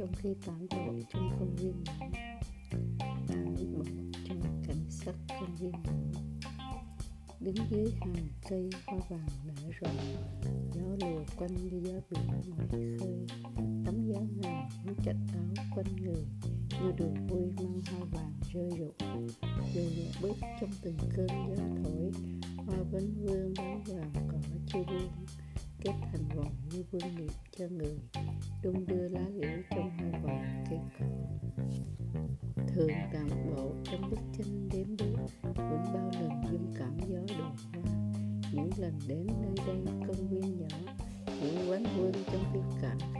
trong khi tản bộ trong công viên nhỏ tản bộ trong cảnh sắc công viên đứng dưới hàng cây hoa vàng nở rộ gió lùa quanh như gió biển ngoài khơi. Tấm gió ngàn cuốn chặt áo quanh người, như đường vui mang hoa vàng rơi rụng. Dù nhẹ bước trong từng cơn gió thổi, hoa vấn vương báo vàng cỏ chưa buông kết thành vòng như vương nghiệp cho người đung đưa lá liễu trong hoa vàng cây cỏ thường tàn bộ trong bức tranh đếm bước vẫn bao lần dung cảm gió đồn hoa. Những lần đến nơi đây, công viên nhỏ, những quán quân trong phiêu cảm